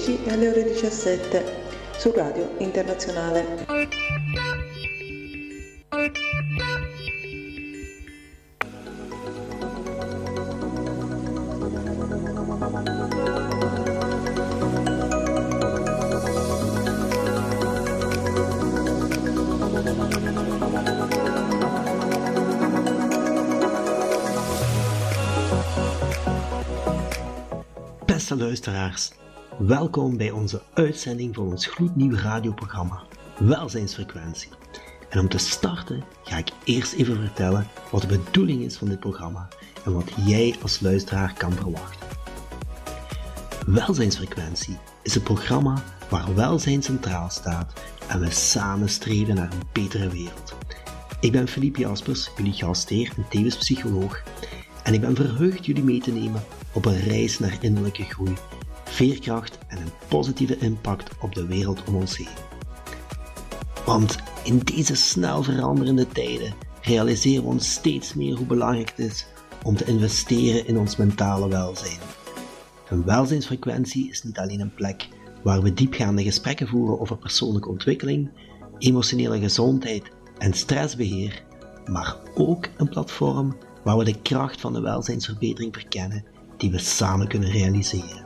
16 e alle ore 17 su Radio Internazionale. Beste luisteraars, welkom bij onze uitzending van ons gloednieuw radioprogramma Welzijnsfrequentie. En om te starten ga ik eerst even vertellen wat de bedoeling is van dit programma en wat jij als luisteraar kan verwachten. Welzijnsfrequentie is het programma waar welzijn centraal staat en we samen streven naar een betere wereld. Ik ben Philippe Jaspers, jullie gastheer en tevens psycholoog, en ik ben verheugd jullie mee te nemen op een reis naar innerlijke groei, veerkracht en een positieve impact op de wereld om ons heen. Want in deze snel veranderende tijden realiseren we ons steeds meer hoe belangrijk het is om te investeren in ons mentale welzijn. Een welzijnsfrequentie is niet alleen een plek waar we diepgaande gesprekken voeren over persoonlijke ontwikkeling, emotionele gezondheid en stressbeheer, maar ook een platform waar we de kracht van de welzijnsverbetering verkennen die we samen kunnen realiseren.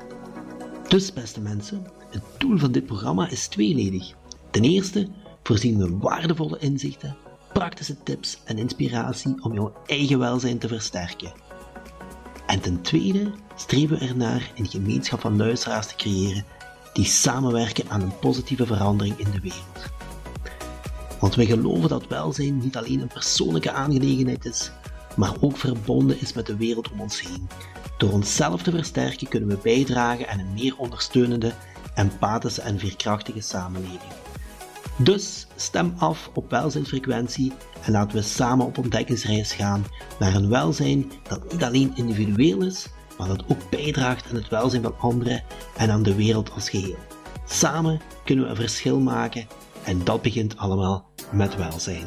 Dus, beste mensen, het doel van dit programma is tweeledig. Ten eerste voorzien we waardevolle inzichten, praktische tips en inspiratie om jouw eigen welzijn te versterken. En ten tweede streven we ernaar een gemeenschap van luisteraars te creëren die samenwerken aan een positieve verandering in de wereld. Want wij geloven dat welzijn niet alleen een persoonlijke aangelegenheid is, maar ook verbonden is met de wereld om ons heen. Door onszelf te versterken kunnen we bijdragen aan een meer ondersteunende, empathische en veerkrachtige samenleving. Dus stem af op welzijnsfrequentie en laten we samen op ontdekkingsreis gaan naar een welzijn dat niet alleen individueel is, maar dat ook bijdraagt aan het welzijn van anderen en aan de wereld als geheel. Samen kunnen we een verschil maken en dat begint allemaal met welzijn.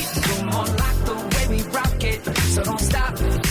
We rock it, so don't stop.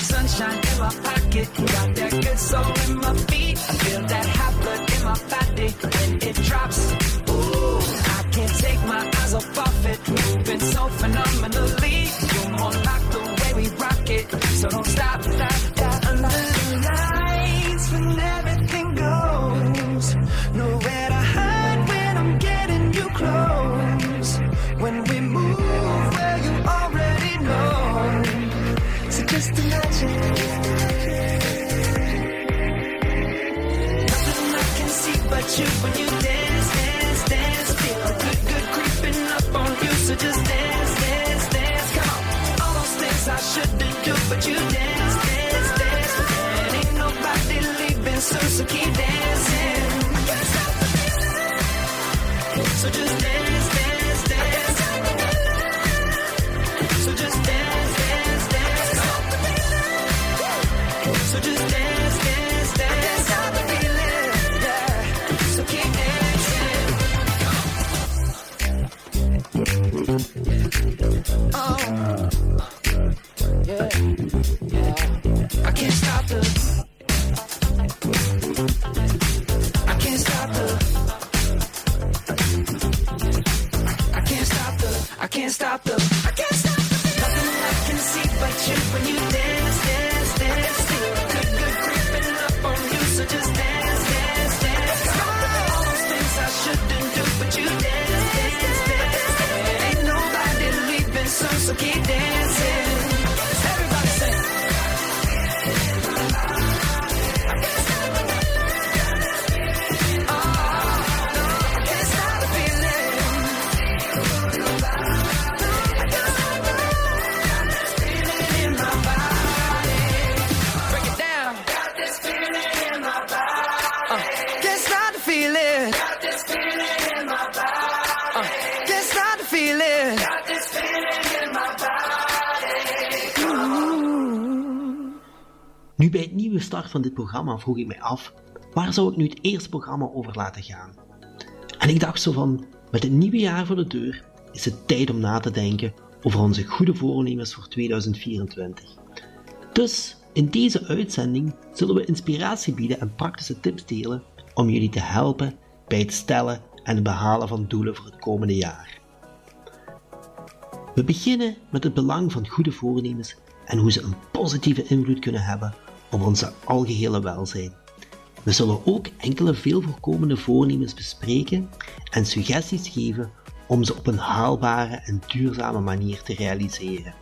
sunshine in my pocket, got that good soul in my feet. Feel that hot blood in my body when it drops. Ooh, I can't take my eyes off of it, moving so phenomenally. You're more like the way we rock it, so don't stop, stop, stop. Under the lights, when everything you when you dance, dance, dance. Feel the good, good creeping up on you. So just dance, dance, dance. Come on. All those things I shouldn't do, but you dance, dance, dance. And ain't nobody leaving, so, so keep dancing. Start van dit programma vroeg ik mij af, waar zou ik nu het eerste programma over laten gaan? En ik dacht zo van, met het nieuwe jaar voor de deur is het tijd om na te denken over onze goede voornemens voor 2024. Dus in deze uitzending zullen we inspiratie bieden en praktische tips delen om jullie te helpen bij het stellen en het behalen van doelen voor het komende jaar. We beginnen met het belang van goede voornemens en hoe ze een positieve invloed kunnen hebben op onze algehele welzijn. We zullen ook enkele veel voorkomende voornemens bespreken en suggesties geven om ze op een haalbare en duurzame manier te realiseren.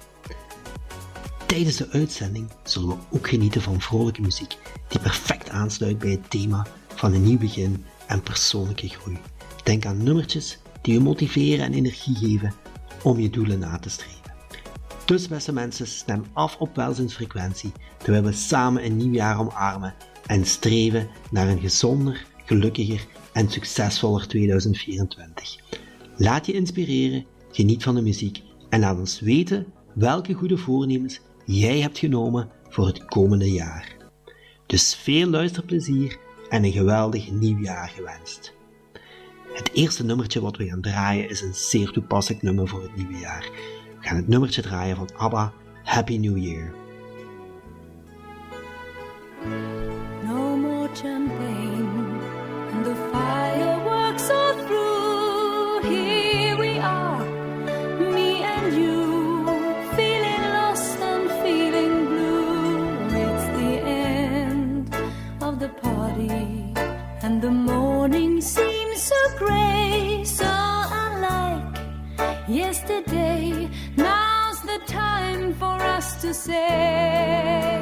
Tijdens de uitzending zullen we ook genieten van vrolijke muziek die perfect aansluit bij het thema van een nieuw begin en persoonlijke groei. Denk aan nummertjes die je motiveren en energie geven om je doelen na te streven. Dus beste mensen, stem af op welzijnsfrequentie terwijl we samen een nieuw jaar omarmen en streven naar een gezonder, gelukkiger en succesvoller 2024. Laat je inspireren, geniet van de muziek en laat ons weten welke goede voornemens jij hebt genomen voor het komende jaar. Dus veel luisterplezier en een geweldig nieuw jaar gewenst. Het eerste nummertje wat we gaan draaien is een zeer toepasselijk nummer voor het nieuwe jaar. Gaan het nummertje draaien van ABBA, Happy New Year. To say.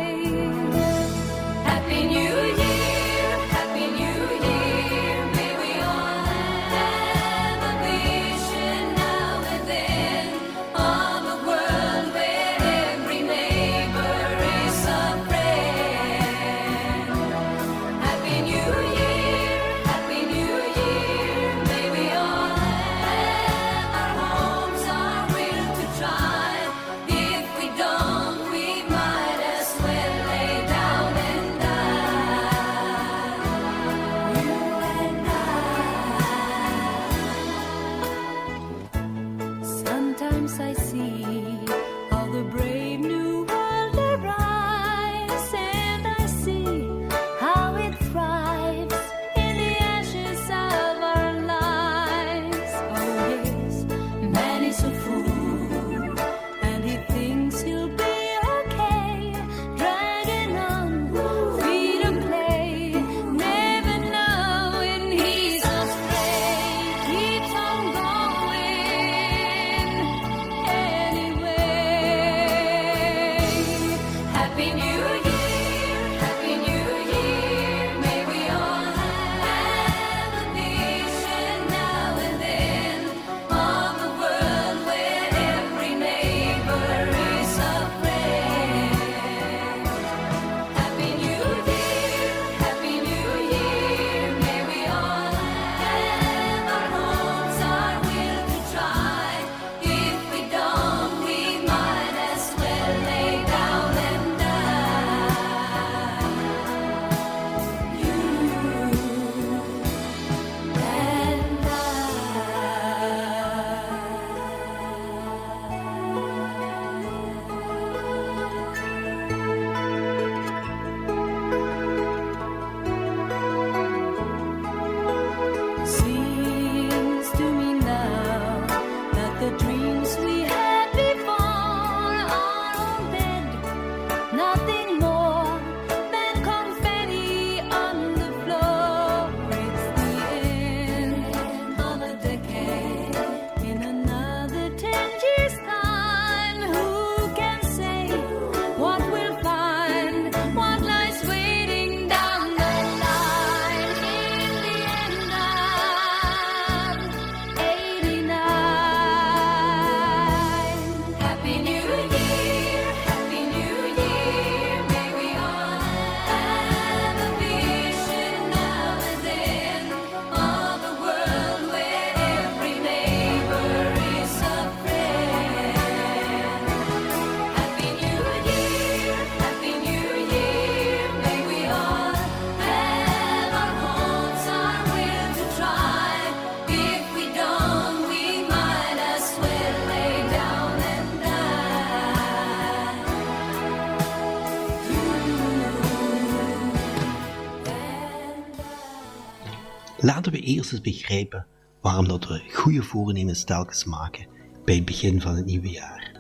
Laten we eerst eens begrijpen waarom dat we goede voornemens telkens maken bij het begin van het nieuwe jaar.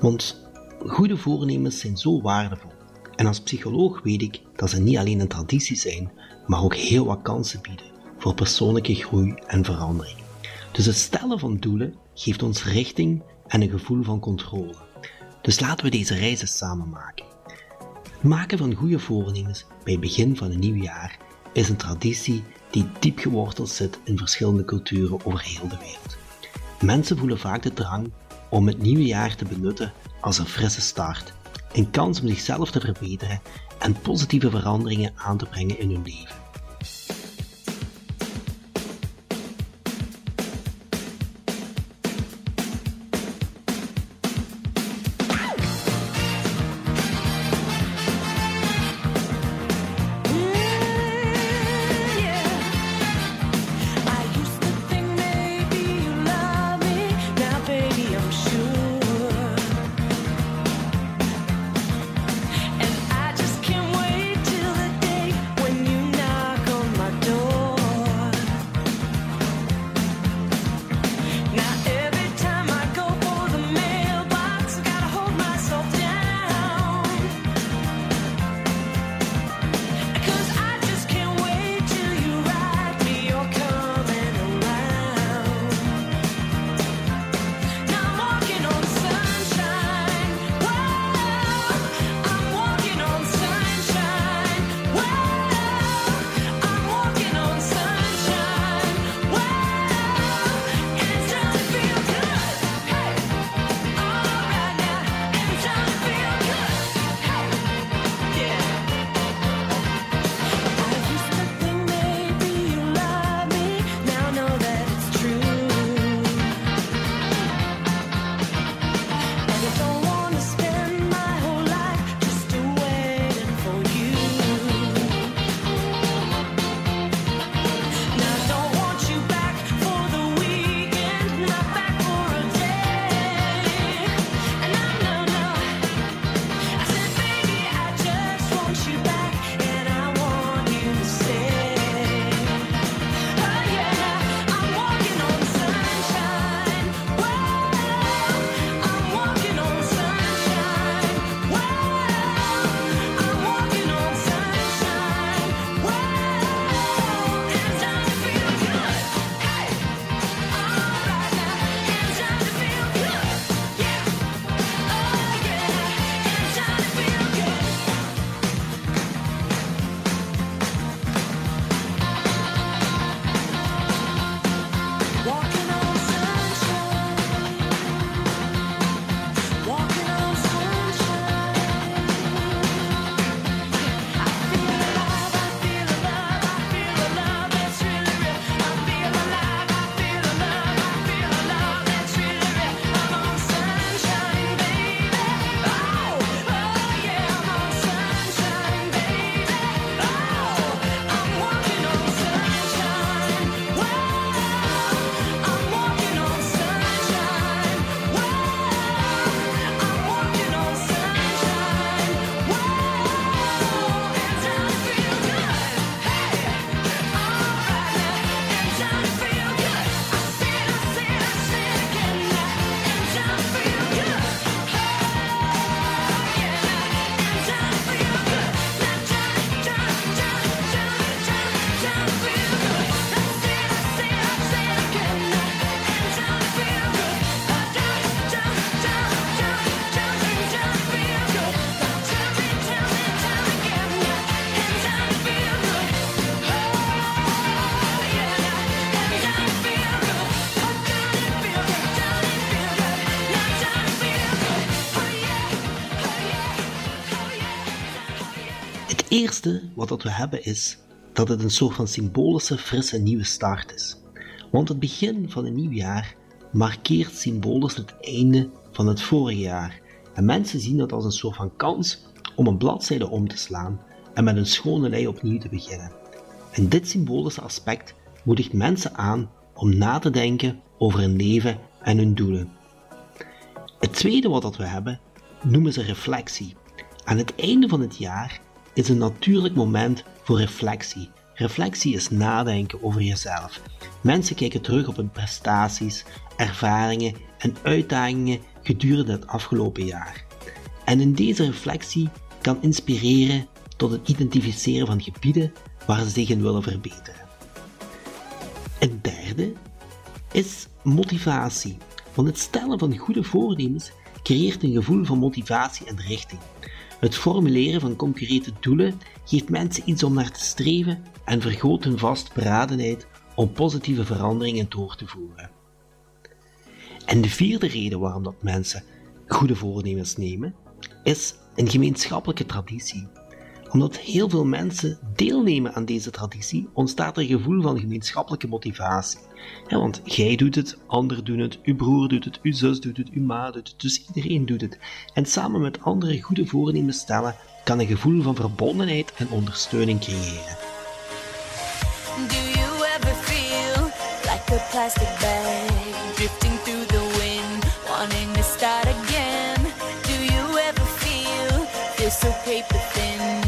Want goede voornemens zijn zo waardevol. En als psycholoog weet ik dat ze niet alleen een traditie zijn, maar ook heel wat kansen bieden voor persoonlijke groei en verandering. Dus het stellen van doelen geeft ons richting en een gevoel van controle. Dus laten we deze reizen samen maken. Het maken van goede voornemens bij het begin van een nieuw jaar is een traditie die diep geworteld zit in verschillende culturen over heel de wereld. Mensen voelen vaak de drang om het nieuwe jaar te benutten als een frisse start, een kans om zichzelf te verbeteren en positieve veranderingen aan te brengen in hun leven. Eerste wat dat we hebben is dat het een soort van symbolische frisse nieuwe start is. Want het begin van een nieuw jaar markeert symbolisch het einde van het vorige jaar. En mensen zien dat als een soort van kans om een bladzijde om te slaan en met een schone lei opnieuw te beginnen. En dit symbolische aspect moedigt mensen aan om na te denken over hun leven en hun doelen. Het tweede wat dat we hebben noemen ze reflectie. Aan het einde van het jaar is een natuurlijk moment voor reflectie. reflectie is nadenken over jezelf. Mensen kijken terug op hun prestaties, ervaringen en uitdagingen gedurende het afgelopen jaar. En in deze reflectie kan inspireren tot het identificeren van gebieden waar ze zich in willen verbeteren. Het derde is motivatie. Want het stellen van goede voornemens creëert een gevoel van motivatie en richting. Het formuleren van concrete doelen geeft mensen iets om naar te streven en vergroot hun vastberadenheid om positieve veranderingen door te voeren. En de vierde reden waarom dat mensen goede voornemens nemen, is een gemeenschappelijke traditie. Omdat heel veel mensen deelnemen aan deze traditie, ontstaat er een gevoel van gemeenschappelijke motivatie. want jij doet het, anderen doen het, uw broer doet het, uw zus doet het, uw ma doet het, dus iedereen doet het. En samen met anderen goede voornemens stellen kan een gevoel van verbondenheid en ondersteuning creëren. Do you ever feel like a plastic bag drifting through the wind, wanting to start again? Do you ever feel feel so paper thin,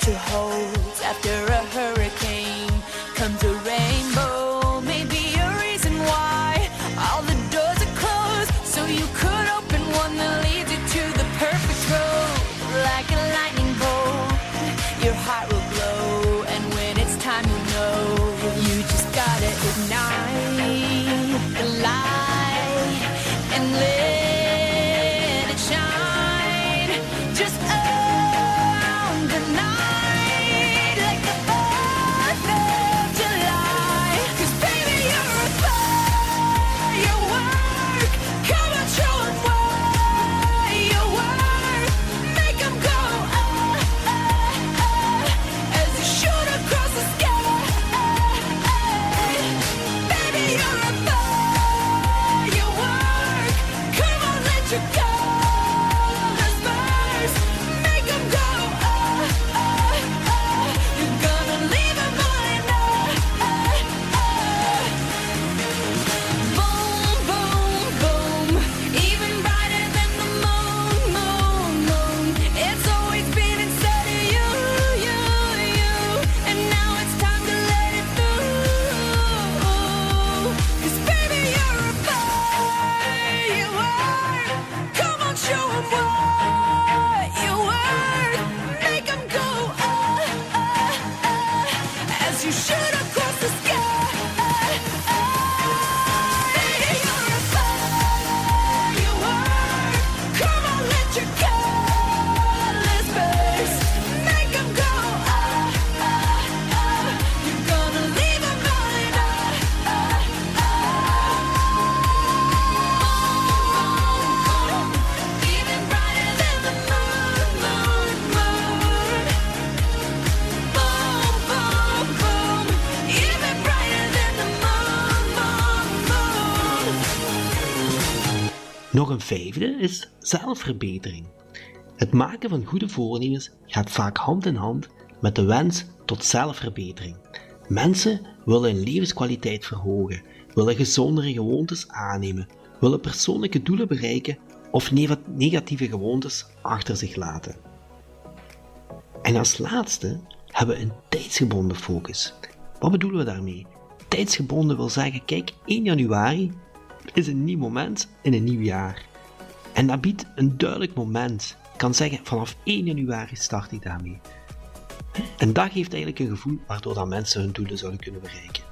the future holds after a Nog een vijfde is zelfverbetering. Het maken van goede voornemens gaat vaak hand in hand met de wens tot zelfverbetering. Mensen willen hun levenskwaliteit verhogen, willen gezondere gewoontes aannemen, willen persoonlijke doelen bereiken of negatieve gewoontes achter zich laten. En als laatste hebben we een tijdsgebonden focus. Wat bedoelen we daarmee? Tijdsgebonden wil zeggen, kijk, 1 januari is een nieuw moment in een nieuw jaar. En dat biedt een duidelijk moment. Ik kan zeggen, vanaf 1 januari start ik daarmee. En dat geeft eigenlijk een gevoel waardoor dat mensen hun doelen zouden kunnen bereiken.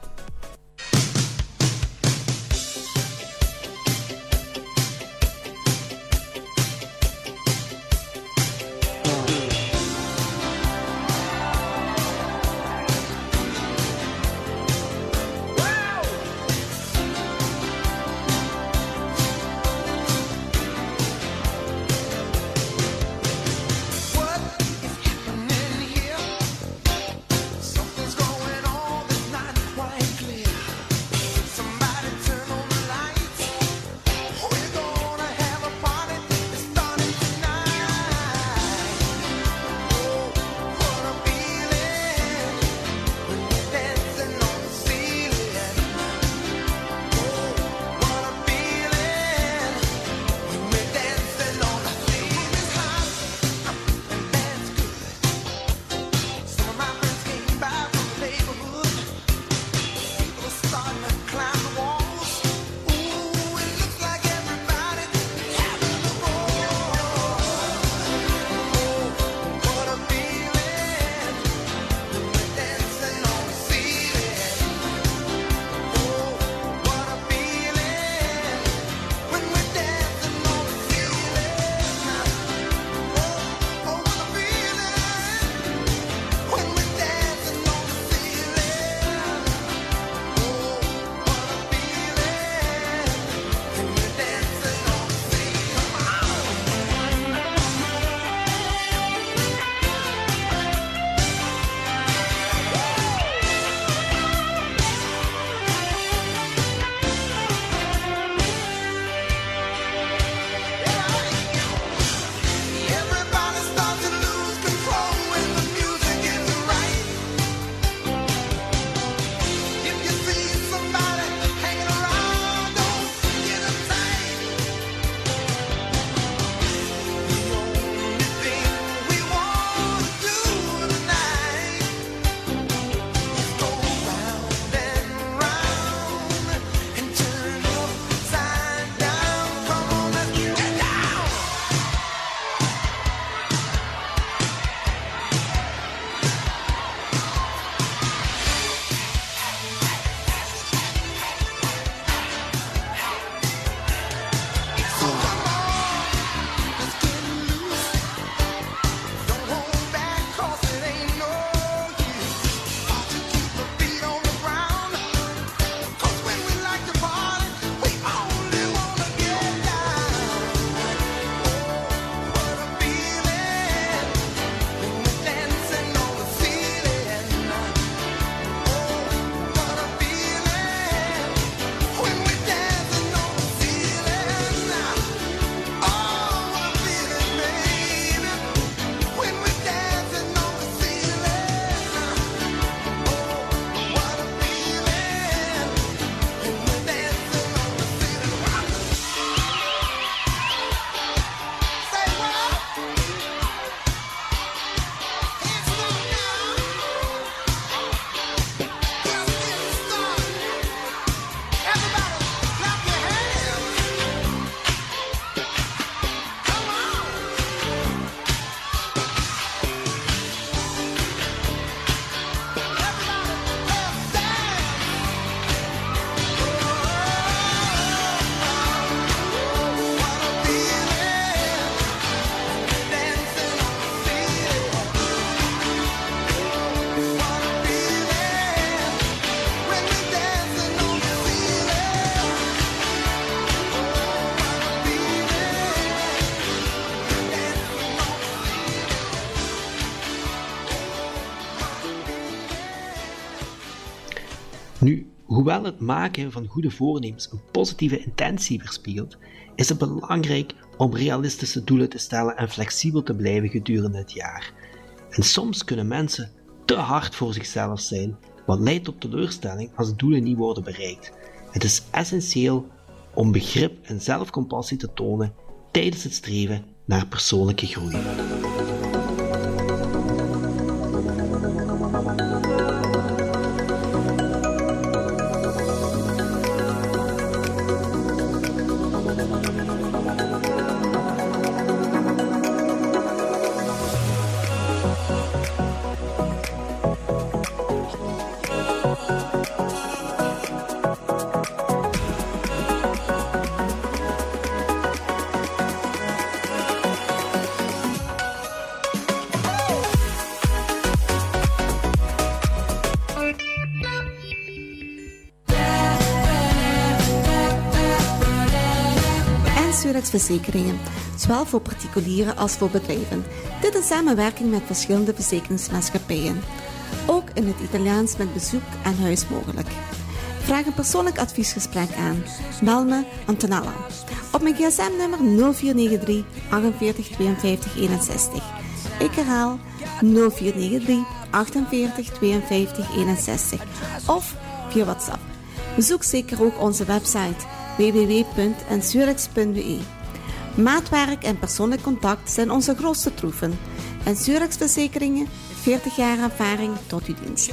Hoewel het maken van goede voornemens een positieve intentie weerspiegelt, is het belangrijk om realistische doelen te stellen en flexibel te blijven gedurende het jaar. En soms kunnen mensen te hard voor zichzelf zijn, wat leidt tot teleurstelling als doelen niet worden bereikt. Het is essentieel om begrip en zelfcompassie te tonen tijdens het streven naar persoonlijke groei. Gezondheidsverzekeringen, zowel voor particulieren als voor bedrijven. Dit in samenwerking met verschillende verzekeringsmaatschappijen. Ook in het Italiaans met bezoek aan huis mogelijk. Vraag een persoonlijk adviesgesprek aan. Bel me Antonella. Op mijn gsm-nummer 0493 48 52 61. Ik herhaal 0493 48 52 61. Of via WhatsApp. Bezoek zeker ook onze website www.ensurex.be. Maatwerk en persoonlijk contact zijn onze grootste troeven. En Surex Verzekeringen, 40 jaar ervaring tot uw dienst.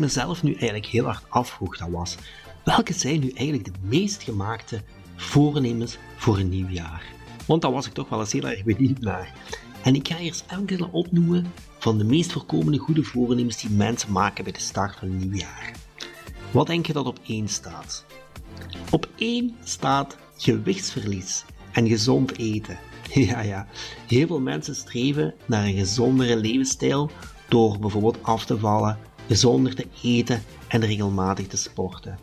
Mezelf nu eigenlijk heel hard afvroeg, dat was, welke zijn nu eigenlijk de meest gemaakte voornemens voor een nieuw jaar? Want daar was ik toch wel eens heel erg benieuwd naar. En ik ga eerst enkele opnoemen van de meest voorkomende goede voornemens die mensen maken bij de start van een nieuw jaar. Wat denk je dat op één staat? Op één staat gewichtsverlies en gezond eten. Ja, ja. Heel veel mensen streven naar een gezondere levensstijl door bijvoorbeeld af te vallen, gezonder te eten en regelmatig te sporten.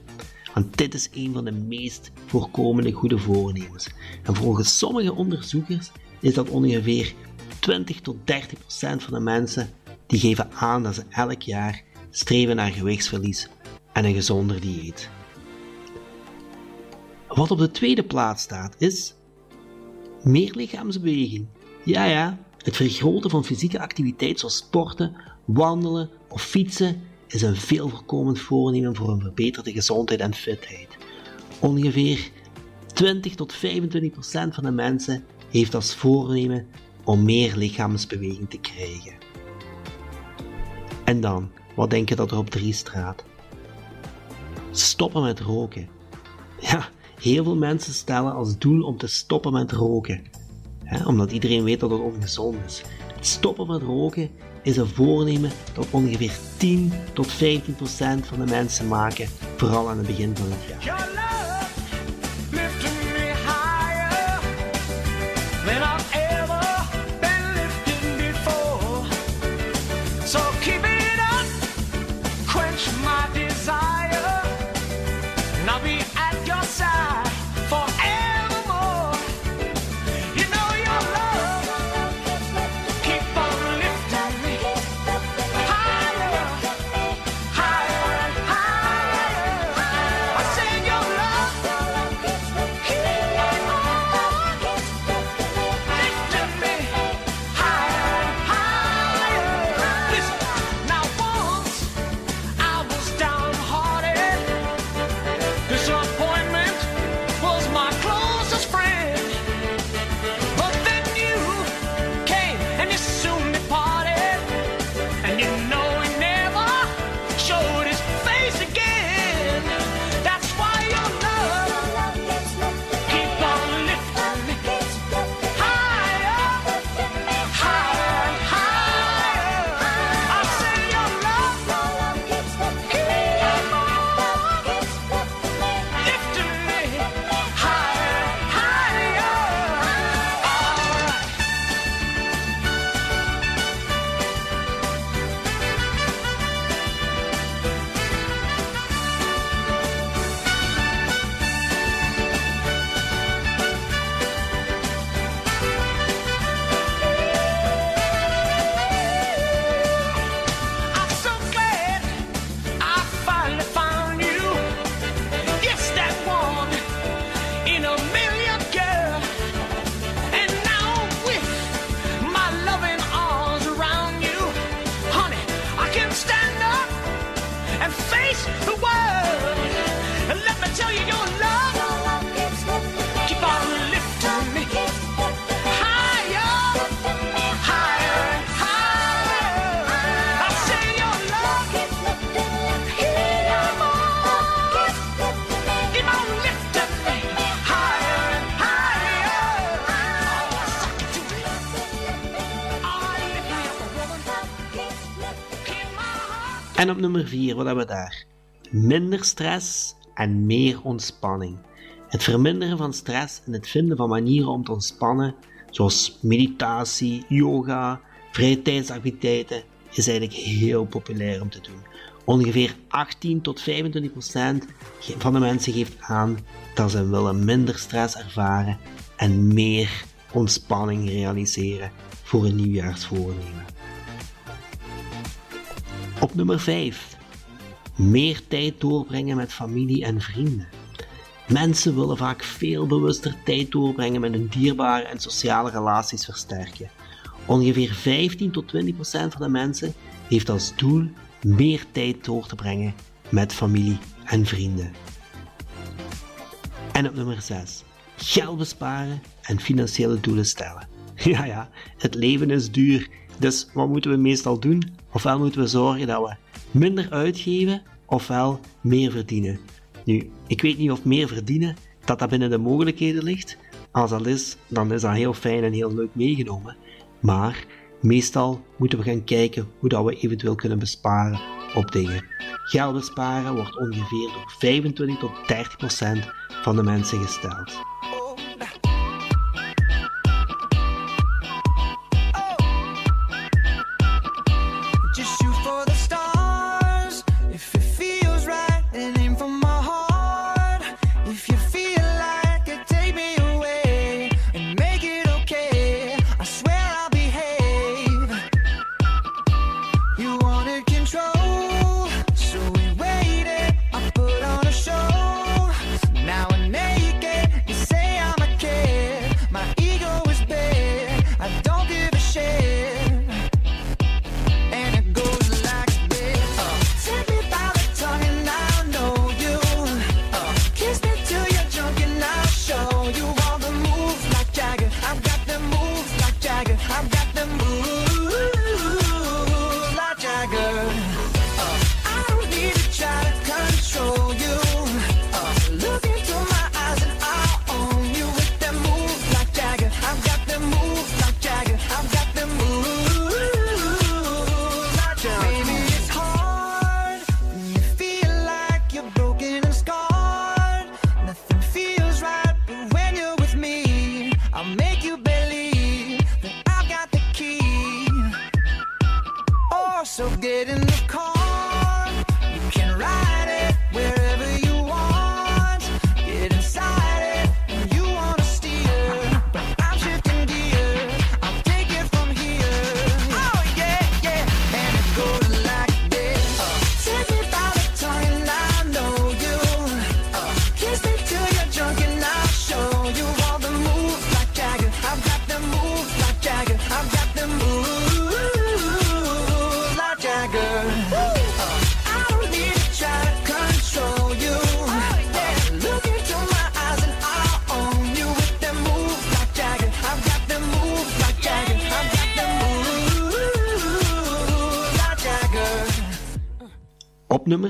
Want dit is een van de meest voorkomende goede voornemens. En volgens sommige onderzoekers is dat ongeveer 20 tot 30 procent van de mensen die geven aan dat ze elk jaar streven naar gewichtsverlies en een gezonder dieet. Wat op de tweede plaats staat is meer lichaamsbeweging. Ja, ja, het vergroten van fysieke activiteit zoals sporten, wandelen of fietsen is een veel voorkomend voornemen voor een verbeterde gezondheid en fitheid. Ongeveer 20 tot 25 procent van de mensen heeft als voornemen om meer lichaamsbeweging te krijgen. En dan, wat denk je dat er op 3 staat? Stoppen met roken. Ja, heel veel mensen stellen als doel om te stoppen met roken. Omdat iedereen weet dat het ongezond is. Het stoppen met roken is een voornemen dat ongeveer 10 tot 15 procent van de mensen maken, vooral aan het begin van het jaar. Nummer 4, wat hebben we daar? Minder stress en meer ontspanning. Het verminderen van stress en het vinden van manieren om te ontspannen, zoals meditatie, yoga, vrije tijdsactiviteiten, is eigenlijk heel populair om te doen. Ongeveer 18 tot 25 procent van de mensen geeft aan dat ze willen minder stress ervaren en meer ontspanning realiseren voor een nieuwjaarsvoornemen. Op nummer 5. Meer tijd doorbrengen met familie en vrienden. Mensen willen vaak veel bewuster tijd doorbrengen met hun dierbare en sociale relaties versterken. Ongeveer 15 tot 20 procent van de mensen heeft als doel meer tijd door te brengen met familie en vrienden. En op nummer 6. Geld besparen en financiële doelen stellen. Ja, ja, het leven is duur. Dus wat moeten we meestal doen? Ofwel moeten we zorgen dat we minder uitgeven, ofwel meer verdienen. Nu, ik weet niet of meer verdienen, dat dat binnen de mogelijkheden ligt. Als dat is, dan is dat heel fijn en heel leuk meegenomen. Maar meestal moeten we gaan kijken hoe dat we eventueel kunnen besparen op dingen. Geld besparen wordt ongeveer door 25 tot 30 procent van de mensen gesteld.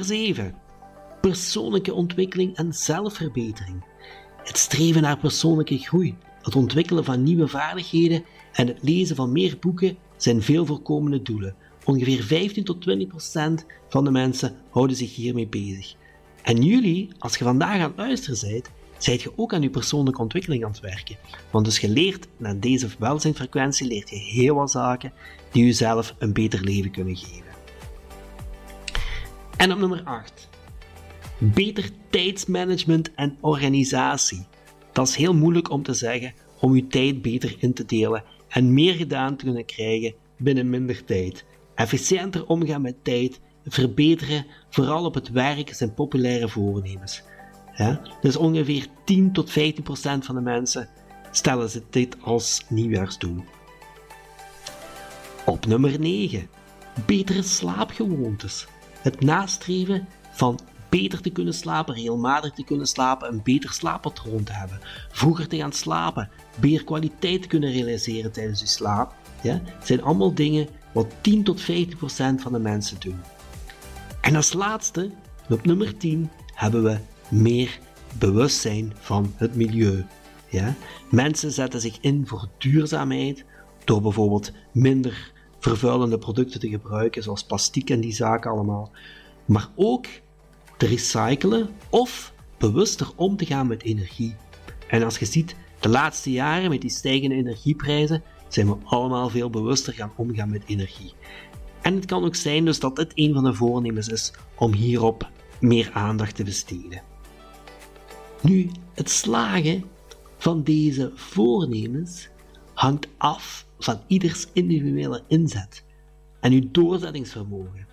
7. Persoonlijke ontwikkeling en zelfverbetering. Het streven naar persoonlijke groei, het ontwikkelen van nieuwe vaardigheden en het lezen van meer boeken zijn veel voorkomende doelen. Ongeveer 15 tot 20 procent van de mensen houden zich hiermee bezig. En jullie, als je vandaag aan het luisteren bent, zijt je ook aan je persoonlijke ontwikkeling aan het werken. Want dus je leert naar deze welzijnfrequentie leert je heel wat zaken die jezelf een beter leven kunnen geven. En op nummer 8. Beter tijdsmanagement en organisatie. Dat is heel moeilijk om te zeggen om je tijd beter in te delen en meer gedaan te kunnen krijgen binnen minder tijd. Efficiënter omgaan met tijd, verbeteren, vooral op het werk, zijn populaire voornemens. Ja? Dus ongeveer 10 tot 15 procent van de mensen stellen ze dit als nieuwjaarsdoel. Op nummer 9. Betere slaapgewoontes. Het nastreven van beter te kunnen slapen, regelmatig te kunnen slapen, een beter slaappatroon te hebben, vroeger te gaan slapen, beter kwaliteit te kunnen realiseren tijdens je slaap, ja, zijn allemaal dingen wat 10 tot 15 procent van de mensen doen. En als laatste, op nummer 10, hebben we meer bewustzijn van het milieu. Ja? Mensen zetten zich in voor duurzaamheid door bijvoorbeeld minder vervuilende producten te gebruiken, zoals plastic en die zaken allemaal, maar ook te recyclen of bewuster om te gaan met energie. En als je ziet, de laatste jaren met die stijgende energieprijzen, zijn we allemaal veel bewuster gaan omgaan met energie. En het kan ook zijn dus dat het een van de voornemens is om hierop meer aandacht te besteden. Nu, het slagen van deze voornemens hangt af van ieders individuele inzet en uw doorzettingsvermogen.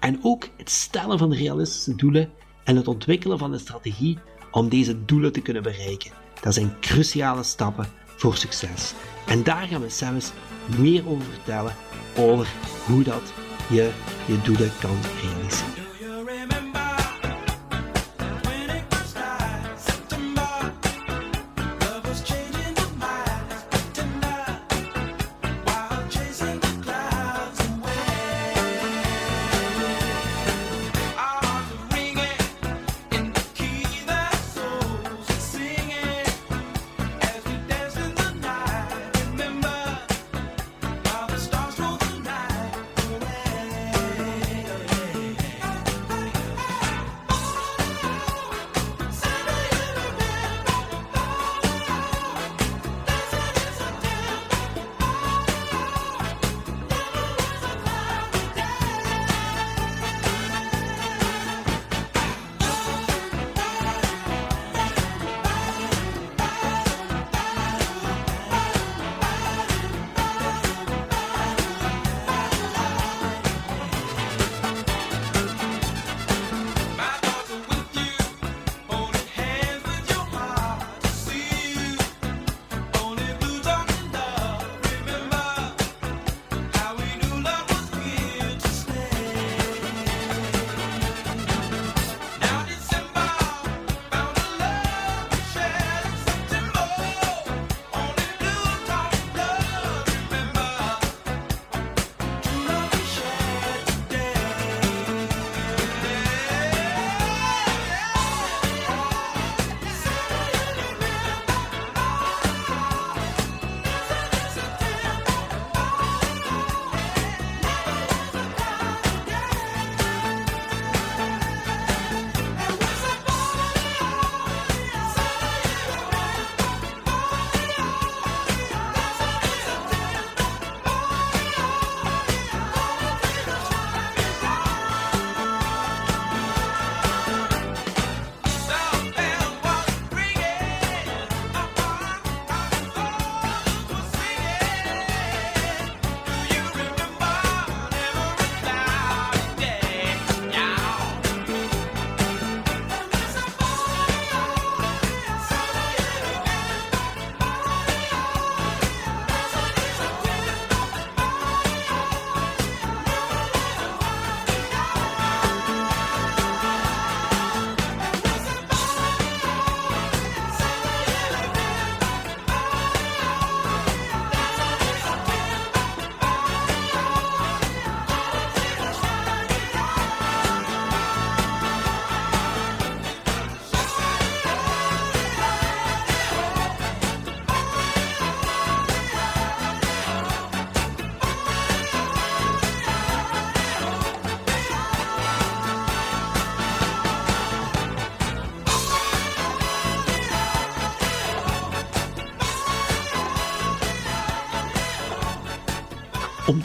En ook het stellen van realistische doelen en het ontwikkelen van een strategie om deze doelen te kunnen bereiken. Dat zijn cruciale stappen voor succes. En daar gaan we zelfs meer over vertellen, over hoe dat je je doelen kan realiseren.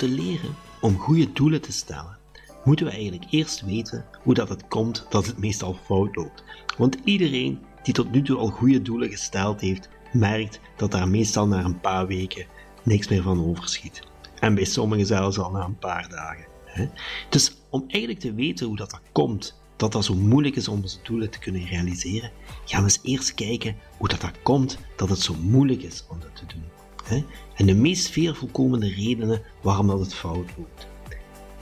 Te leren om goede doelen te stellen, moeten we eigenlijk eerst weten hoe dat het komt dat het meestal fout loopt. Want iedereen die tot nu toe al goede doelen gesteld heeft, merkt dat daar meestal na een paar weken niks meer van overschiet. En bij sommigen zelfs al na een paar dagen. hè. Dus om eigenlijk te weten hoe dat, dat komt, dat dat zo moeilijk is om onze doelen te kunnen realiseren, gaan we eens eerst kijken hoe dat, dat komt dat het zo moeilijk is om dat te doen. En de meest veel voorkomende redenen waarom dat het fout loopt.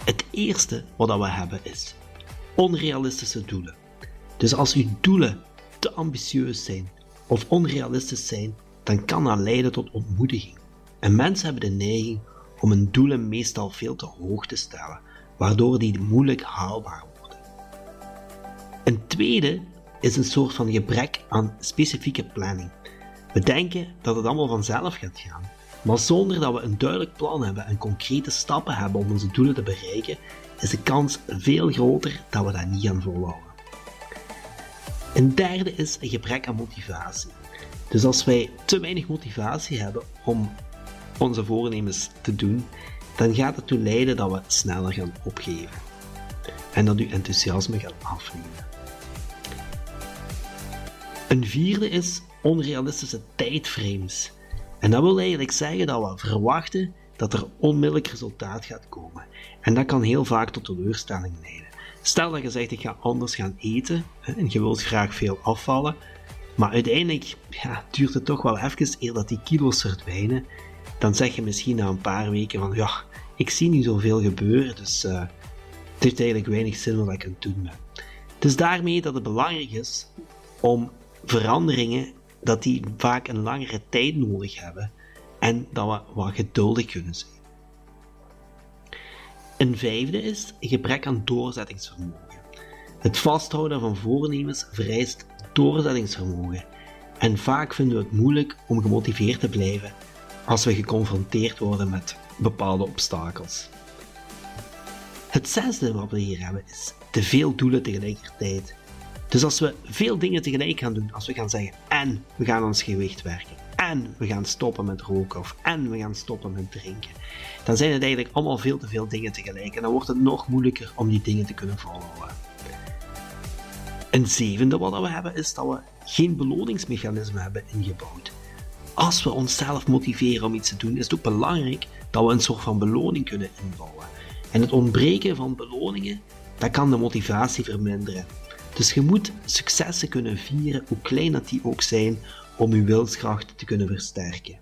Het eerste wat dat we hebben is onrealistische doelen. Dus als uw doelen te ambitieus zijn of onrealistisch zijn, dan kan dat leiden tot ontmoediging. En mensen hebben de neiging om hun doelen meestal veel te hoog te stellen, waardoor die moeilijk haalbaar worden. Een tweede is een soort van gebrek aan specifieke planning. We denken dat het allemaal vanzelf gaat gaan, Maar zonder dat we een duidelijk plan hebben en concrete stappen hebben om onze doelen te bereiken, is de kans veel groter dat we dat niet gaan volhouden. Een derde is een gebrek aan motivatie. Dus als wij te weinig motivatie hebben om onze voornemens te doen, dan gaat het toe leiden dat we sneller gaan opgeven. En dat uw enthousiasme gaat afnemen. Een vierde is onrealistische tijdframes. En dat wil eigenlijk zeggen dat we verwachten dat er onmiddellijk resultaat gaat komen. En dat kan heel vaak tot teleurstelling leiden. Stel dat je zegt ik ga anders gaan eten en je wilt graag veel afvallen, maar uiteindelijk ja, duurt het toch wel even eer dat die kilo's verdwijnen. Dan zeg je misschien na een paar weken van ja, ik zie niet zoveel gebeuren, dus uh, het heeft eigenlijk weinig zin wat ik aan het doen ben. Dus daarmee dat het belangrijk is om veranderingen, dat die vaak een langere tijd nodig hebben en dat we wat geduldig kunnen zijn. Een vijfde is gebrek aan doorzettingsvermogen. Het vasthouden van voornemens vereist doorzettingsvermogen en vaak vinden we het moeilijk om gemotiveerd te blijven als we geconfronteerd worden met bepaalde obstakels. Het zesde wat we hier hebben is te veel doelen tegelijkertijd. Dus als we veel dingen tegelijk gaan doen, als we gaan zeggen en we gaan ons gewicht werken, en we gaan stoppen met roken of en we gaan stoppen met drinken, dan zijn het eigenlijk allemaal veel te veel dingen tegelijk en dan wordt het nog moeilijker om die dingen te kunnen volhouden. Een zevende wat we hebben is dat we geen beloningsmechanisme hebben ingebouwd. Als we onszelf motiveren om iets te doen, is het ook belangrijk dat we een soort van beloning kunnen inbouwen. En het ontbreken van beloningen, dat kan de motivatie verminderen. Dus je moet successen kunnen vieren, hoe klein dat die ook zijn, om je wilskracht te kunnen versterken.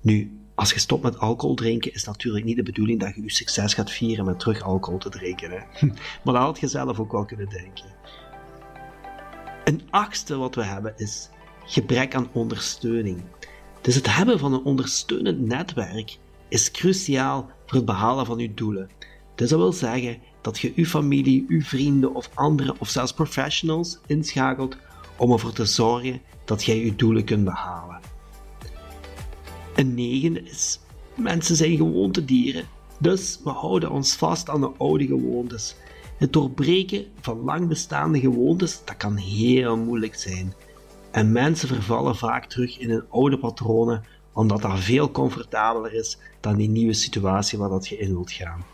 Nu, als je stopt met alcohol drinken, is natuurlijk niet de bedoeling dat je je succes gaat vieren met terug alcohol te drinken. Maar dat had je zelf ook wel kunnen denken. Een achtste wat we hebben is gebrek aan ondersteuning. Dus het hebben van een ondersteunend netwerk is cruciaal voor het behalen van uw doelen. Dus dat wil zeggen dat je uw familie, uw vrienden of anderen of zelfs professionals inschakelt om ervoor te zorgen dat jij je doelen kunt behalen. Een negende is, mensen zijn gewoontedieren, dus we houden ons vast aan de oude gewoontes. Het doorbreken van lang bestaande gewoontes, dat kan heel moeilijk zijn. En mensen vervallen vaak terug in hun oude patronen, omdat dat veel comfortabeler is dan die nieuwe situatie waar dat je in wilt gaan.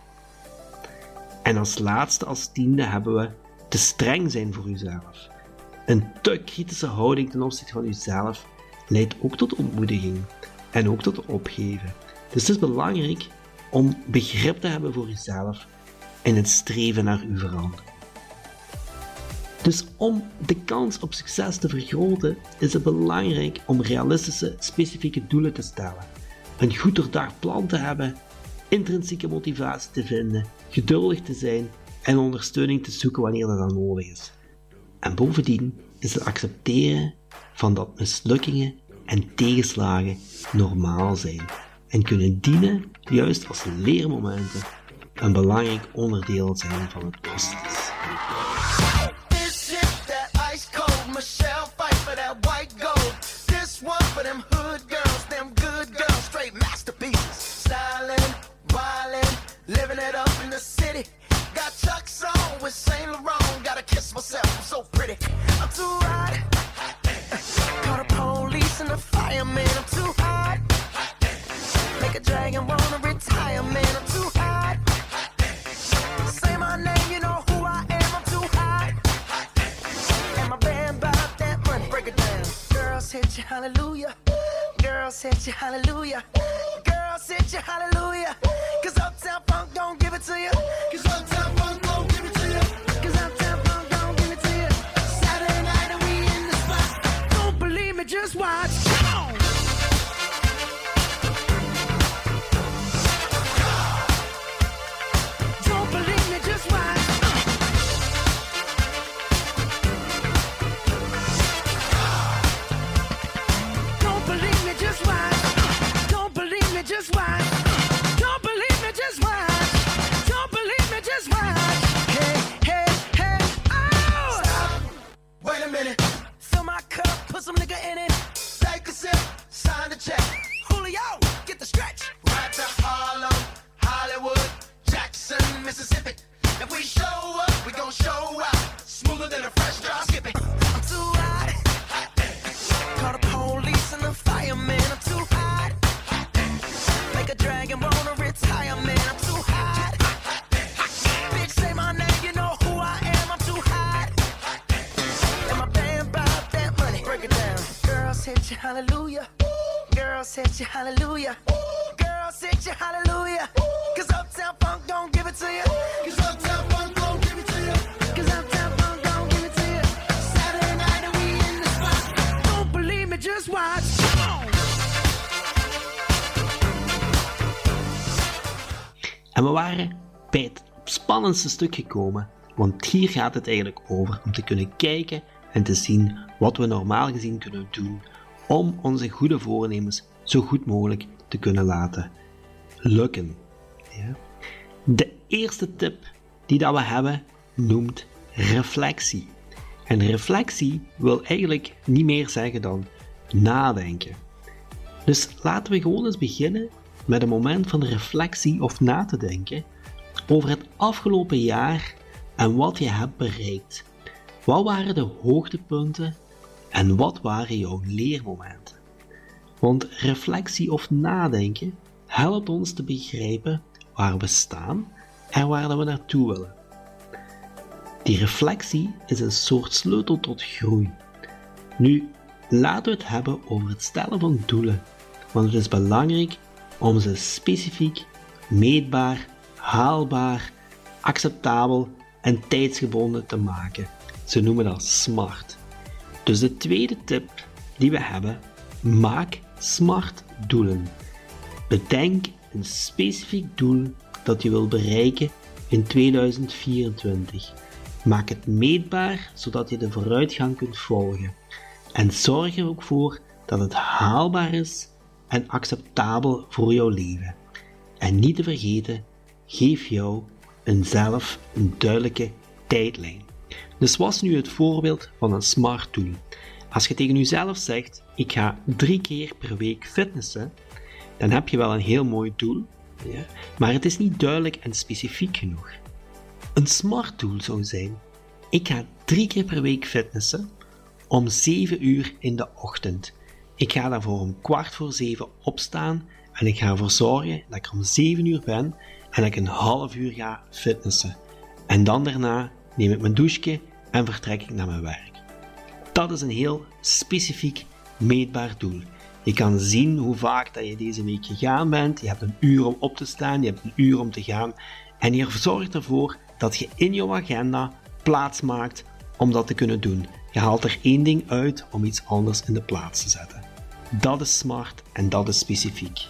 En als laatste, als tiende, hebben we te streng zijn voor jezelf. Een te kritische houding ten opzichte van jezelf leidt ook tot ontmoediging en ook tot opgeven. Dus het is belangrijk om begrip te hebben voor jezelf en het streven naar uw verandering. Dus om de kans op succes te vergroten, is het belangrijk om realistische, specifieke doelen te stellen, een goed doordacht plan te hebben, intrinsieke motivatie te vinden, geduldig te zijn en ondersteuning te zoeken wanneer dat dan nodig is. En bovendien is het accepteren van dat mislukkingen en tegenslagen normaal zijn en kunnen dienen juist als leermomenten een belangrijk onderdeel zijn van het proces. Hallelujah. Girls hit you, hallelujah. Girls hit you, hallelujah. Cause Uptown Funk don't give it to you. Cause Uptown Funk don't give it to you. Cause Uptown Funk don't give it to you. Saturday night and we in the spot. Don't believe me, just watch. En we waren bij het spannendste stuk gekomen, want hier gaat het eigenlijk over om te kunnen kijken en te zien wat we normaal gezien kunnen doen om onze goede voornemens zo goed mogelijk te kunnen laten lukken. Ja? De eerste tip die dat we hebben noemt reflectie. En reflectie wil eigenlijk niet meer zeggen dan nadenken. Dus laten we gewoon eens beginnen met een moment van reflectie of na te denken over het afgelopen jaar en wat je hebt bereikt. Wat waren de hoogtepunten en wat waren jouw leermomenten? Want reflectie of nadenken helpt ons te begrijpen waar we staan en waar we naartoe willen. Die reflectie is een soort sleutel tot groei. Nu, laten we het hebben over het stellen van doelen, want het is belangrijk om ze specifiek, meetbaar, haalbaar, acceptabel en tijdsgebonden te maken. Ze noemen dat SMART. Dus de tweede tip die we hebben, maak SMART doelen. Bedenk een specifiek doel dat je wilt bereiken in 2024. Maak het meetbaar zodat je de vooruitgang kunt volgen. En zorg er ook voor dat het haalbaar is en acceptabel voor jouw leven. En niet te vergeten, geef jou een zelf een duidelijke tijdlijn. Dus was nu het voorbeeld van een smart doel? Als je tegen jezelf zegt, ik ga drie keer per week fitnessen, dan heb je wel een heel mooi doel, ja, maar het is niet duidelijk en specifiek genoeg. Een smart doel zou zijn, ik ga drie keer per week fitnessen om 7 uur in de ochtend. Ik ga daarvoor om kwart voor zeven opstaan en ik ga ervoor zorgen dat ik om 7 uur ben en dat ik een half uur ga fitnessen. En dan daarna neem ik mijn douche en vertrek ik naar mijn werk. Dat is een heel specifiek meetbaar doel. Je kan zien hoe vaak dat je deze week gegaan bent. Je hebt een uur om op te staan, je hebt een uur om te gaan. En je zorgt ervoor dat je in jouw agenda plaats maakt om dat te kunnen doen. Je haalt er één ding uit om iets anders in de plaats te zetten. Dat is smart en dat is specifiek.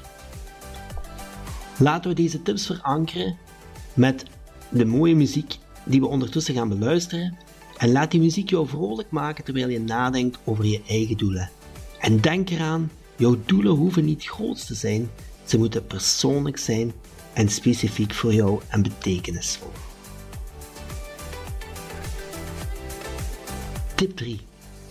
Laten we deze tips verankeren met de mooie muziek die we ondertussen gaan beluisteren. En laat die muziek jou vrolijk maken terwijl je nadenkt over je eigen doelen. En denk eraan, jouw doelen hoeven niet groot te zijn, ze moeten persoonlijk zijn en specifiek voor jou en betekenisvol. Tip 3.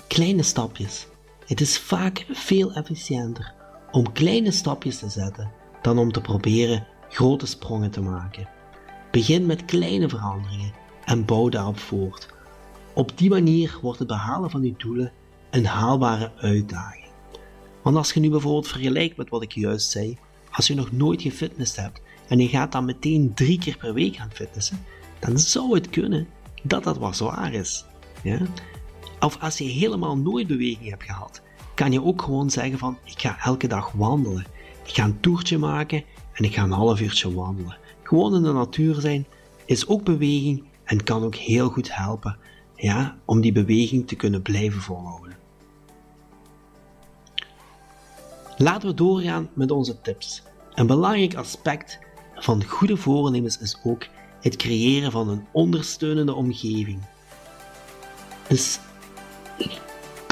Kleine stapjes. Het is vaak veel efficiënter om kleine stapjes te zetten dan om te proberen grote sprongen te maken. Begin met kleine veranderingen en bouw daarop voort. Op die manier wordt het behalen van je doelen een haalbare uitdaging. Want als je nu bijvoorbeeld vergelijkt met wat ik juist zei, als je nog nooit gefitnessd hebt en je gaat dan meteen drie keer per week gaan fitnessen, dan zou het kunnen dat dat wat zwaar is. Ja? Of als je helemaal nooit beweging hebt gehad, kan je ook gewoon zeggen van ik ga elke dag wandelen. Ik ga een toertje maken en ik ga een half uurtje wandelen. Gewoon in de natuur zijn is ook beweging en kan ook heel goed helpen ja, om die beweging te kunnen blijven volhouden. Laten we doorgaan met onze tips. Een belangrijk aspect van goede voornemens is ook het creëren van een ondersteunende omgeving. Dus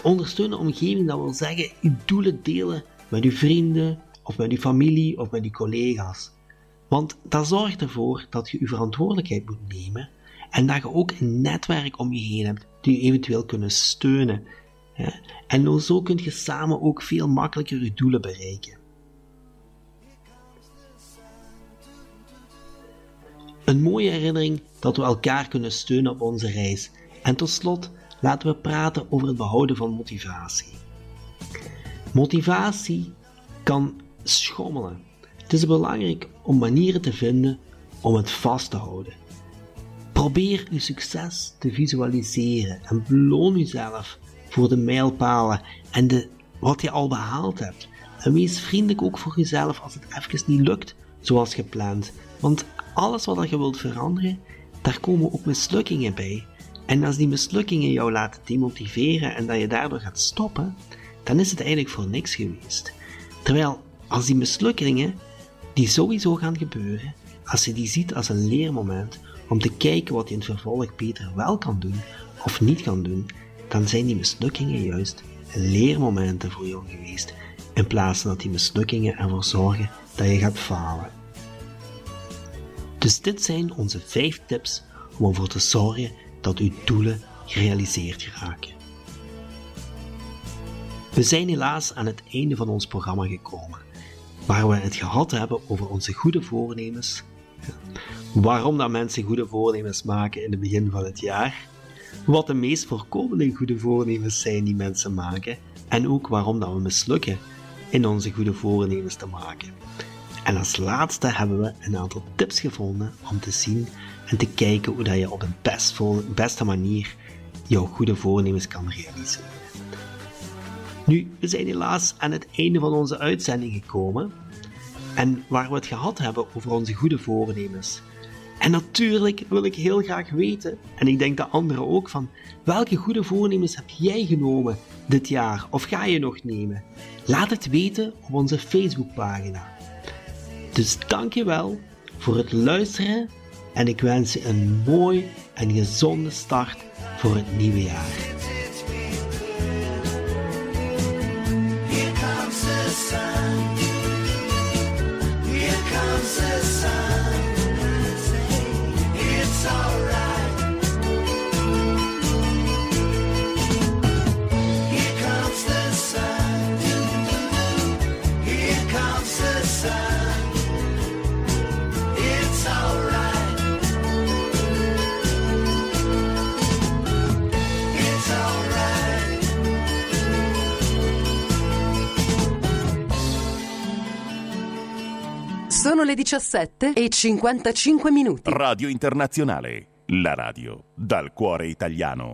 ondersteunende omgeving, dat wil zeggen je doelen delen met je vrienden of met je familie of met je collega's. Want dat zorgt ervoor dat je je verantwoordelijkheid moet nemen en dat je ook een netwerk om je heen hebt die je eventueel kunnen steunen. En zo kun je samen ook veel makkelijker je doelen bereiken. Een mooie herinnering dat we elkaar kunnen steunen op onze reis. En tot slot laten we praten over het behouden van motivatie. Motivatie kan schommelen. Het is belangrijk om manieren te vinden om het vast te houden. Probeer je succes te visualiseren en beloon jezelf voor de mijlpalen en de, wat je al behaald hebt. En wees vriendelijk ook voor jezelf als het even niet lukt zoals gepland. Want alles wat je wilt veranderen, daar komen ook mislukkingen bij. En als die mislukkingen jou laten demotiveren en dat je daardoor gaat stoppen, dan is het eigenlijk voor niks geweest. Terwijl als die mislukkingen, die sowieso gaan gebeuren, als je die ziet als een leermoment om te kijken wat je in het vervolg beter wel kan doen of niet kan doen, dan zijn die mislukkingen juist leermomenten voor jou geweest, in plaats van dat die mislukkingen ervoor zorgen dat je gaat falen. Dus dit zijn onze 5 tips om ervoor te zorgen dat uw doelen gerealiseerd geraken. We zijn helaas aan het einde van ons programma gekomen, waar we het gehad hebben over onze goede voornemens, waarom dat mensen goede voornemens maken in het begin van het jaar, wat de meest voorkomende goede voornemens zijn die mensen maken en ook waarom dat we mislukken in onze goede voornemens te maken. En als laatste hebben we een aantal tips gevonden om te zien en te kijken hoe dat je op een best beste manier jouw goede voornemens kan realiseren. Nu, we zijn helaas aan het einde van onze uitzending gekomen en waar we het gehad hebben over onze goede voornemens. En natuurlijk wil ik heel graag weten, en ik denk de anderen ook, van welke goede voornemens heb jij genomen dit jaar of ga je nog nemen? Laat het weten op onze Facebookpagina. Dus dankjewel voor het luisteren en ik wens je een mooi en gezonde start voor het nieuwe jaar. Here Sono le 17 e 55 minuti. Radio Internazionale, la radio dal cuore italiano.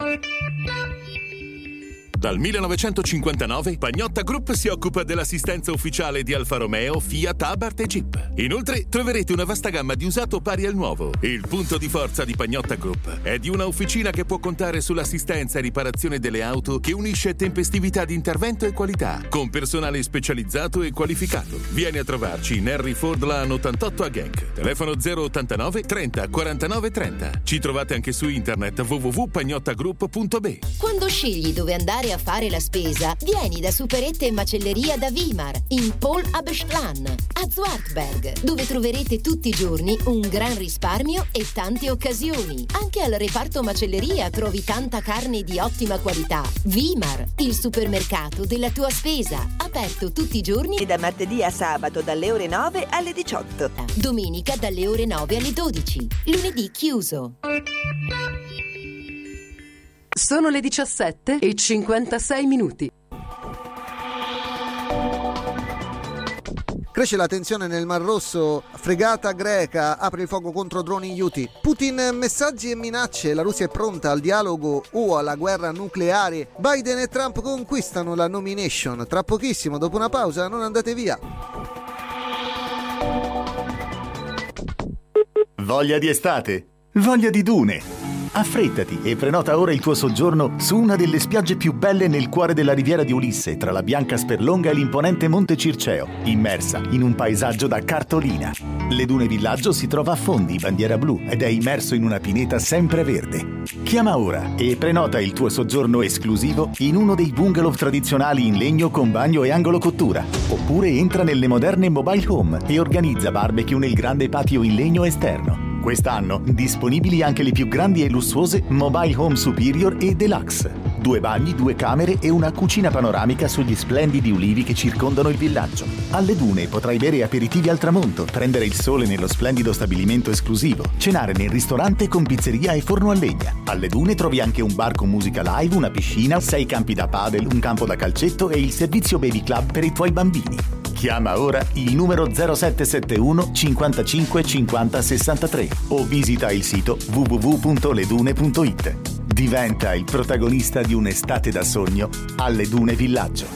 Dal 1959 Pagnotta Group si occupa dell'assistenza ufficiale di Alfa Romeo, Fiat, Abarth e Jeep. Inoltre troverete una vasta gamma di usato pari al nuovo. Il punto di forza di Pagnotta Group è di una officina che può contare sull'assistenza e riparazione delle auto che unisce tempestività di intervento e qualità, con personale specializzato e qualificato. Vieni a trovarci in Henry Ford Lan 88 a Genk. Telefono 089 30 49 30. Ci trovate anche su internet www.pagnottagroup.be. Quando scegli dove andare a fare la spesa, vieni da Superette e Macelleria da Wimar in Paul Abestlan a Zwartberg, dove troverete tutti i giorni un gran risparmio e tante occasioni. Anche al reparto macelleria trovi tanta carne di ottima qualità. Wimar, il supermercato della tua spesa, aperto tutti i giorni E da martedì a sabato dalle ore 9 alle 18. domenica dalle ore 9 alle 12, lunedì chiuso. Sono le 17 e 56 minuti. Cresce la tensione nel Mar Rosso, fregata greca apre il fuoco contro droni Houthi. Putin messaggi e minacce, la Russia è pronta al dialogo o alla guerra nucleare. Biden e Trump conquistano la nomination. Tra pochissimo, dopo una pausa, non andate via. Voglia di estate? Voglia di dune? Affrettati e prenota ora il tuo soggiorno su una delle spiagge più belle nel cuore della riviera di Ulisse, tra la bianca Sperlonga e l'imponente Monte Circeo, immersa in un paesaggio da cartolina. Le Dune Villaggio si trova a Fondi, bandiera blu, ed è immerso in una pineta sempre verde. Chiama ora e prenota il tuo soggiorno esclusivo in uno dei bungalow tradizionali in legno con bagno e angolo cottura. Oppure entra nelle moderne mobile home e organizza barbecue nel grande patio in legno esterno. Quest'anno disponibili anche le più grandi e lussuose Mobile Home Superior e Deluxe. Due bagni, due camere e una cucina panoramica sugli splendidi ulivi che circondano il villaggio. Alle dune potrai bere aperitivi al tramonto, prendere il sole nello splendido stabilimento esclusivo, cenare nel ristorante con pizzeria e forno a legna. Alle dune trovi anche un bar con musica live, una piscina, sei campi da padel, un campo da calcetto e il servizio baby club per i tuoi bambini. Chiama ora il numero 0771 55 50 63 o visita il sito www.ledune.it. Diventa il protagonista di un'estate da sogno alle Dune Villaggio.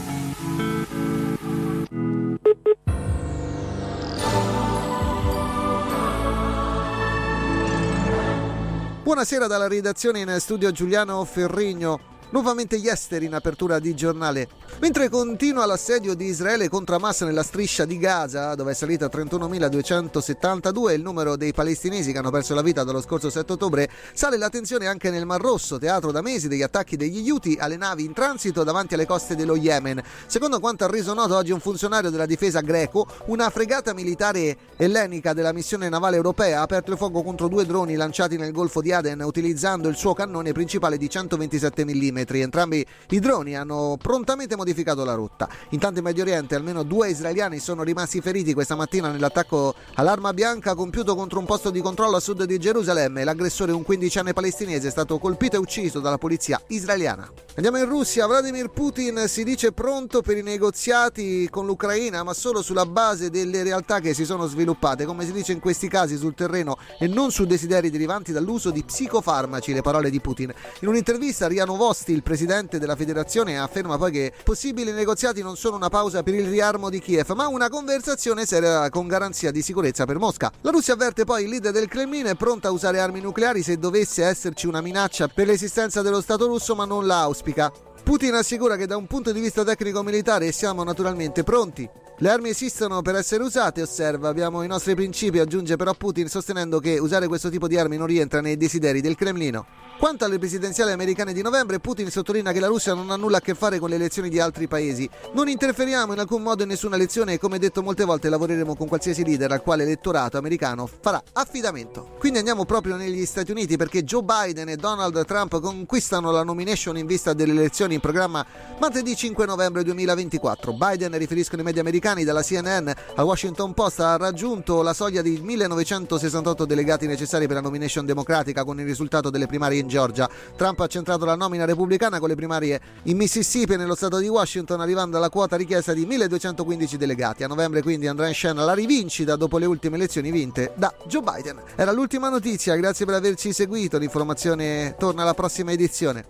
Buonasera dalla redazione in studio Giuliano Ferrigno. Nuovamente gli esteri in apertura di giornale. Mentre continua l'assedio di Israele contro Hamas nella striscia di Gaza, dove è salita a 31.272 il numero dei palestinesi che hanno perso la vita dallo scorso 7 ottobre, sale la tensione anche nel Mar Rosso, teatro da mesi degli attacchi degli Houthi alle navi in transito davanti alle coste dello Yemen. Secondo quanto ha reso noto oggi un funzionario della difesa greco, una fregata militare ellenica della missione navale europea ha aperto il fuoco contro due droni lanciati nel Golfo di Aden utilizzando il suo cannone principale di 127 mm. Entrambi i droni hanno prontamente modificato la rotta. Intanto in Medio Oriente almeno due israeliani sono rimasti feriti questa mattina nell'attacco all'arma bianca compiuto contro un posto di controllo a sud di Gerusalemme. L'aggressore, un quindicenne palestinese, è stato colpito e ucciso dalla polizia israeliana. Andiamo in Russia. Vladimir Putin si dice pronto per i negoziati con l'Ucraina, ma solo sulla base delle realtà che si sono sviluppate, come si dice in questi casi sul terreno e non su desideri derivanti dall'uso di psicofarmaci, le parole di Putin. In un'intervista Riano Vosti, il presidente della federazione, afferma poi che possibili negoziati non sono una pausa per il riarmo di Kiev, ma una conversazione seria con garanzia di sicurezza per Mosca. La Russia avverte poi il leader del Cremlino è pronta a usare armi nucleari se dovesse esserci una minaccia per l'esistenza dello Stato russo, ma non la auspica. Putin assicura che da un punto di vista tecnico-militare siamo naturalmente pronti. Le armi esistono per essere usate, osserva, abbiamo i nostri principi, aggiunge però Putin sostenendo che usare questo tipo di armi non rientra nei desideri del Cremlino. Quanto alle presidenziali americane di novembre, Putin sottolinea che la Russia non ha nulla a che fare con le elezioni di altri paesi. Non interferiamo in alcun modo in nessuna elezione e come detto molte volte lavoreremo con qualsiasi leader al quale l'elettorato americano farà affidamento. Quindi andiamo proprio negli Stati Uniti perché Joe Biden e Donald Trump conquistano la nomination in vista delle elezioni in programma martedì 5 novembre 2024. Biden, riferiscono i media americani dalla CNN al Washington Post, ha raggiunto la soglia di 1968 delegati necessari per la nomination democratica con il risultato delle primarie in Georgia. Trump ha centrato la nomina repubblicana con le primarie in Mississippi e nello stato di Washington arrivando alla quota richiesta di 1215 delegati. A novembre quindi andrà in scena la rivincita dopo le ultime elezioni vinte da Joe Biden. Era l'ultima notizia, grazie per averci seguito, l'informazione torna alla prossima edizione.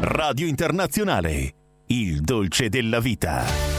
Radio Internazionale, il dolce della vita.